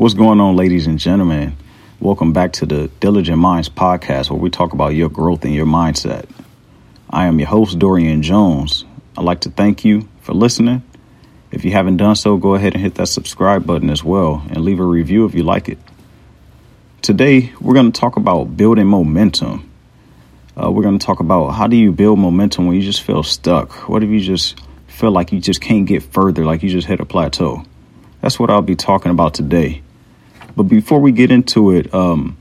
What's going on, ladies and gentlemen? Welcome back to the Diligent Minds podcast, where we talk about your growth and your mindset. I am your host, Dorian Jones. I'd like to thank you for listening. If you haven't done so, go ahead and hit that subscribe button as well and leave a review if you like it. Today, we're going to talk about building momentum. Uh, we're going to talk about how do you build momentum when you just feel stuck? What if you just feel like you just can't get further, like you just hit a plateau? That's what I'll be talking about today. But before we get into it, um,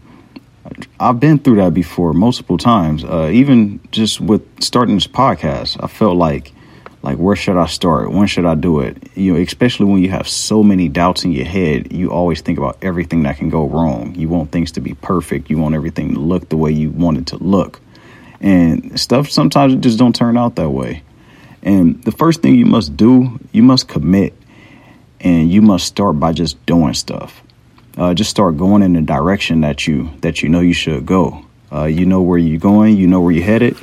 I've been through that before multiple times. Uh, even just with starting this podcast, I felt like like where should I start? When should I do it? You know, especially when you have so many doubts in your head, you always think about everything that can go wrong. You want things to be perfect. You want everything to look the way you want it to look. And stuff sometimes it just don't turn out that way. And the first thing you must do, you must commit and you must start by just doing stuff uh, just start going in the direction that you that you know you should go. Uh, you know where you're going. You know where you're headed.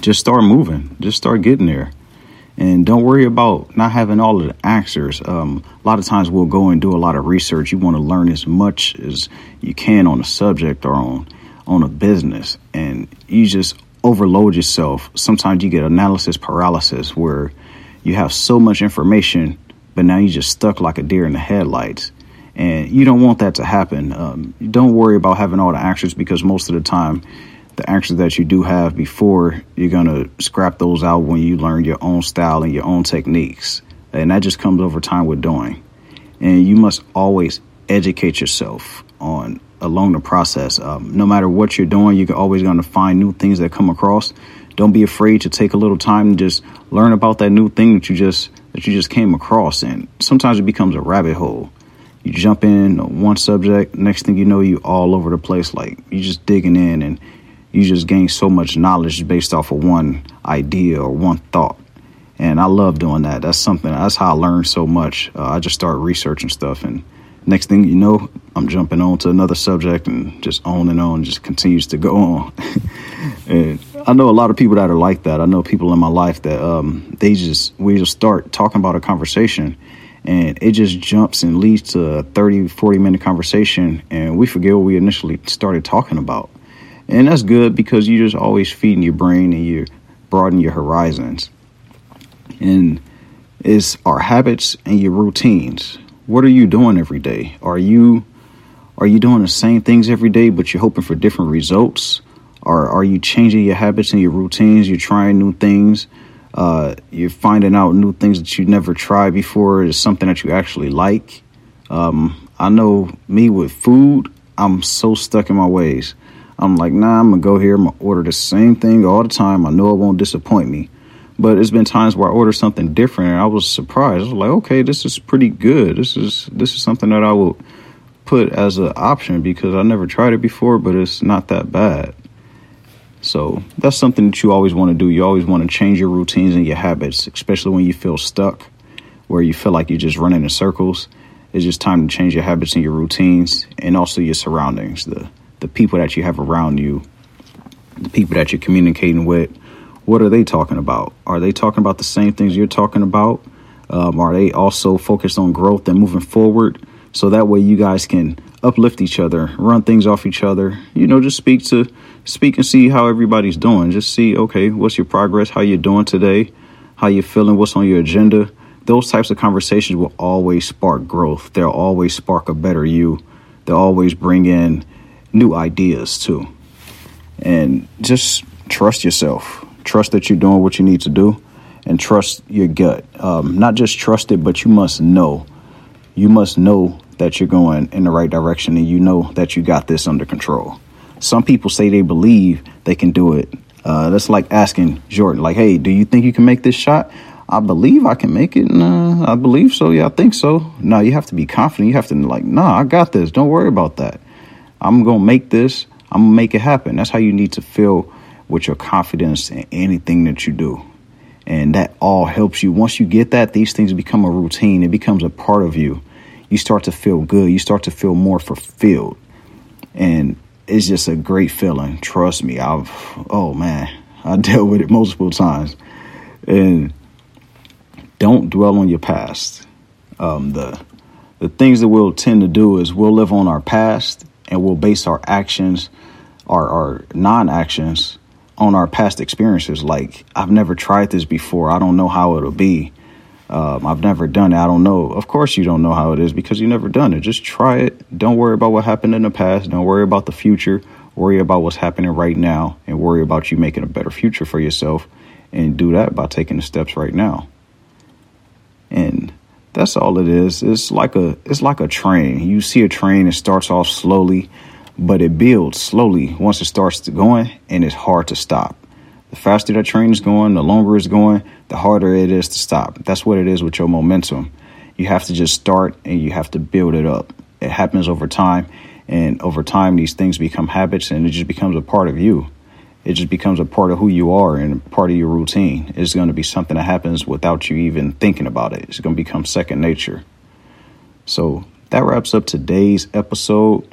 Just start moving. Just start getting there. And don't worry about not having all of the answers. Um, a lot of times we'll go and do a lot of research. You want to learn as much as you can on a subject or on on a business, and you just overload yourself. Sometimes you get analysis paralysis where you have so much information, but now you're just stuck like a deer in the headlights and you don't want that to happen. Um, don't worry about having all the actions because most of the time, the actions that you do have before, you're going to scrap those out when you learn your own style and your own techniques. And that just comes over time with doing. And you must always educate yourself on along the process. Um, no matter what you're doing, you're always going to find new things that come across. Don't be afraid to take a little time and just learn about that new thing that you just that you just came across. And sometimes it becomes a rabbit hole you jump in one subject, next thing you know, you all over the place. Like you just digging in and you just gain so much knowledge based off of one idea or one thought. And I love doing that. That's something, that's how I learn so much. Uh, I just start researching stuff. And next thing you know, I'm jumping on to another subject and just on and on, just continues to go on. and I know a lot of people that are like that. I know people in my life that um, they just, we just start talking about a conversation and it just jumps and leads to a 30 40 minute conversation and we forget what we initially started talking about. And that's good because you're just always feeding your brain and you broaden your horizons. And it's our habits and your routines. What are you doing every day? Are you are you doing the same things every day but you're hoping for different results? Or are you changing your habits and your routines? You're trying new things uh, you're finding out new things that you never tried before is something that you actually like. Um, I know me with food, I'm so stuck in my ways. I'm like, nah, I'm gonna go here, I'm gonna order the same thing all the time. I know it won't disappoint me. But it's been times where I ordered something different and I was surprised. I was like, okay, this is pretty good. This is this is something that I will put as an option because I never tried it before, but it's not that bad. So that's something that you always want to do. You always want to change your routines and your habits, especially when you feel stuck, where you feel like you're just running in circles. It's just time to change your habits and your routines and also your surroundings, the the people that you have around you, the people that you're communicating with. What are they talking about? Are they talking about the same things you're talking about? Um, are they also focused on growth and moving forward? So that way you guys can uplift each other, run things off each other. You know, just speak to speak and see how everybody's doing. Just see, okay, what's your progress? How you doing today? How you feeling? What's on your agenda? Those types of conversations will always spark growth. They'll always spark a better you. They'll always bring in new ideas too. And just trust yourself. Trust that you're doing what you need to do and trust your gut. Um, not just trust it, but you must know. You must know that you're going in the right direction and you know that you got this under control. Some people say they believe they can do it. Uh, that's like asking Jordan, like, hey, do you think you can make this shot? I believe I can make it. Nah, I believe so. Yeah, I think so. No, you have to be confident. You have to like, nah, I got this. Don't worry about that. I'm gonna make this. I'm gonna make it happen. That's how you need to feel with your confidence in anything that you do. And that all helps you. Once you get that, these things become a routine. It becomes a part of you you start to feel good. You start to feel more fulfilled. And it's just a great feeling. Trust me. I've, oh man, I dealt with it multiple times. And don't dwell on your past. Um, the, the things that we'll tend to do is we'll live on our past and we'll base our actions, our, our non actions, on our past experiences. Like, I've never tried this before. I don't know how it'll be. Um, I've never done it. I don't know. Of course, you don't know how it is because you never done it. Just try it. Don't worry about what happened in the past. Don't worry about the future. Worry about what's happening right now and worry about you making a better future for yourself. And do that by taking the steps right now. And that's all it is. It's like a it's like a train. You see a train, it starts off slowly, but it builds slowly once it starts going, and it's hard to stop. The faster that train is going, the longer it's going, the harder it is to stop. That's what it is with your momentum. You have to just start and you have to build it up. It happens over time, and over time, these things become habits and it just becomes a part of you. It just becomes a part of who you are and part of your routine. It's going to be something that happens without you even thinking about it. It's going to become second nature. So that wraps up today's episode.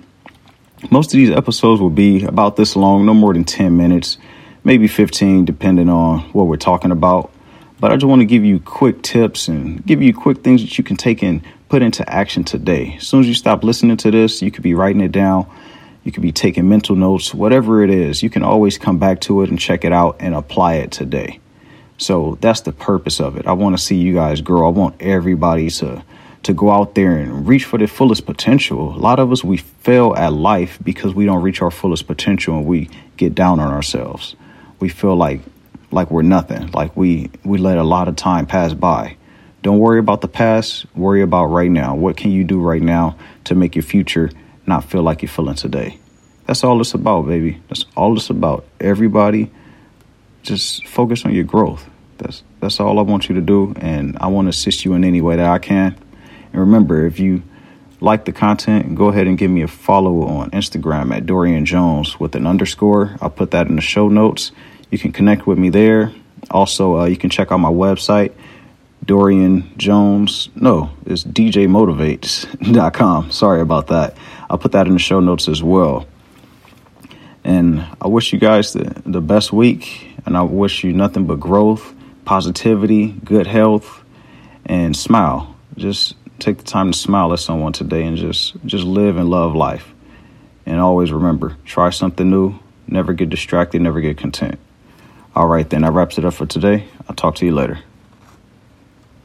Most of these episodes will be about this long, no more than 10 minutes, maybe 15, depending on what we're talking about. But I just want to give you quick tips and give you quick things that you can take and put into action today. As soon as you stop listening to this, you could be writing it down you could be taking mental notes, whatever it is, you can always come back to it and check it out and apply it today. So that's the purpose of it. I want to see you guys grow. I want everybody to to go out there and reach for their fullest potential. A lot of us we fail at life because we don't reach our fullest potential and we get down on ourselves. We feel like like we're nothing. Like we we let a lot of time pass by. Don't worry about the past, worry about right now. What can you do right now to make your future not feel like you're feeling today. That's all it's about, baby. That's all it's about. Everybody just focus on your growth. That's that's all I want you to do and I want to assist you in any way that I can. And remember, if you like the content, go ahead and give me a follow on Instagram at Dorian Jones with an underscore. I'll put that in the show notes. You can connect with me there. Also, uh, you can check out my website, Dorian Jones. No, it's djmotivates.com. Sorry about that. I'll put that in the show notes as well. And I wish you guys the, the best week, and I wish you nothing but growth, positivity, good health, and smile. Just take the time to smile at someone today and just just live and love life. And always remember, try something new, never get distracted, never get content. All right, then, that wraps it up for today. I'll talk to you later.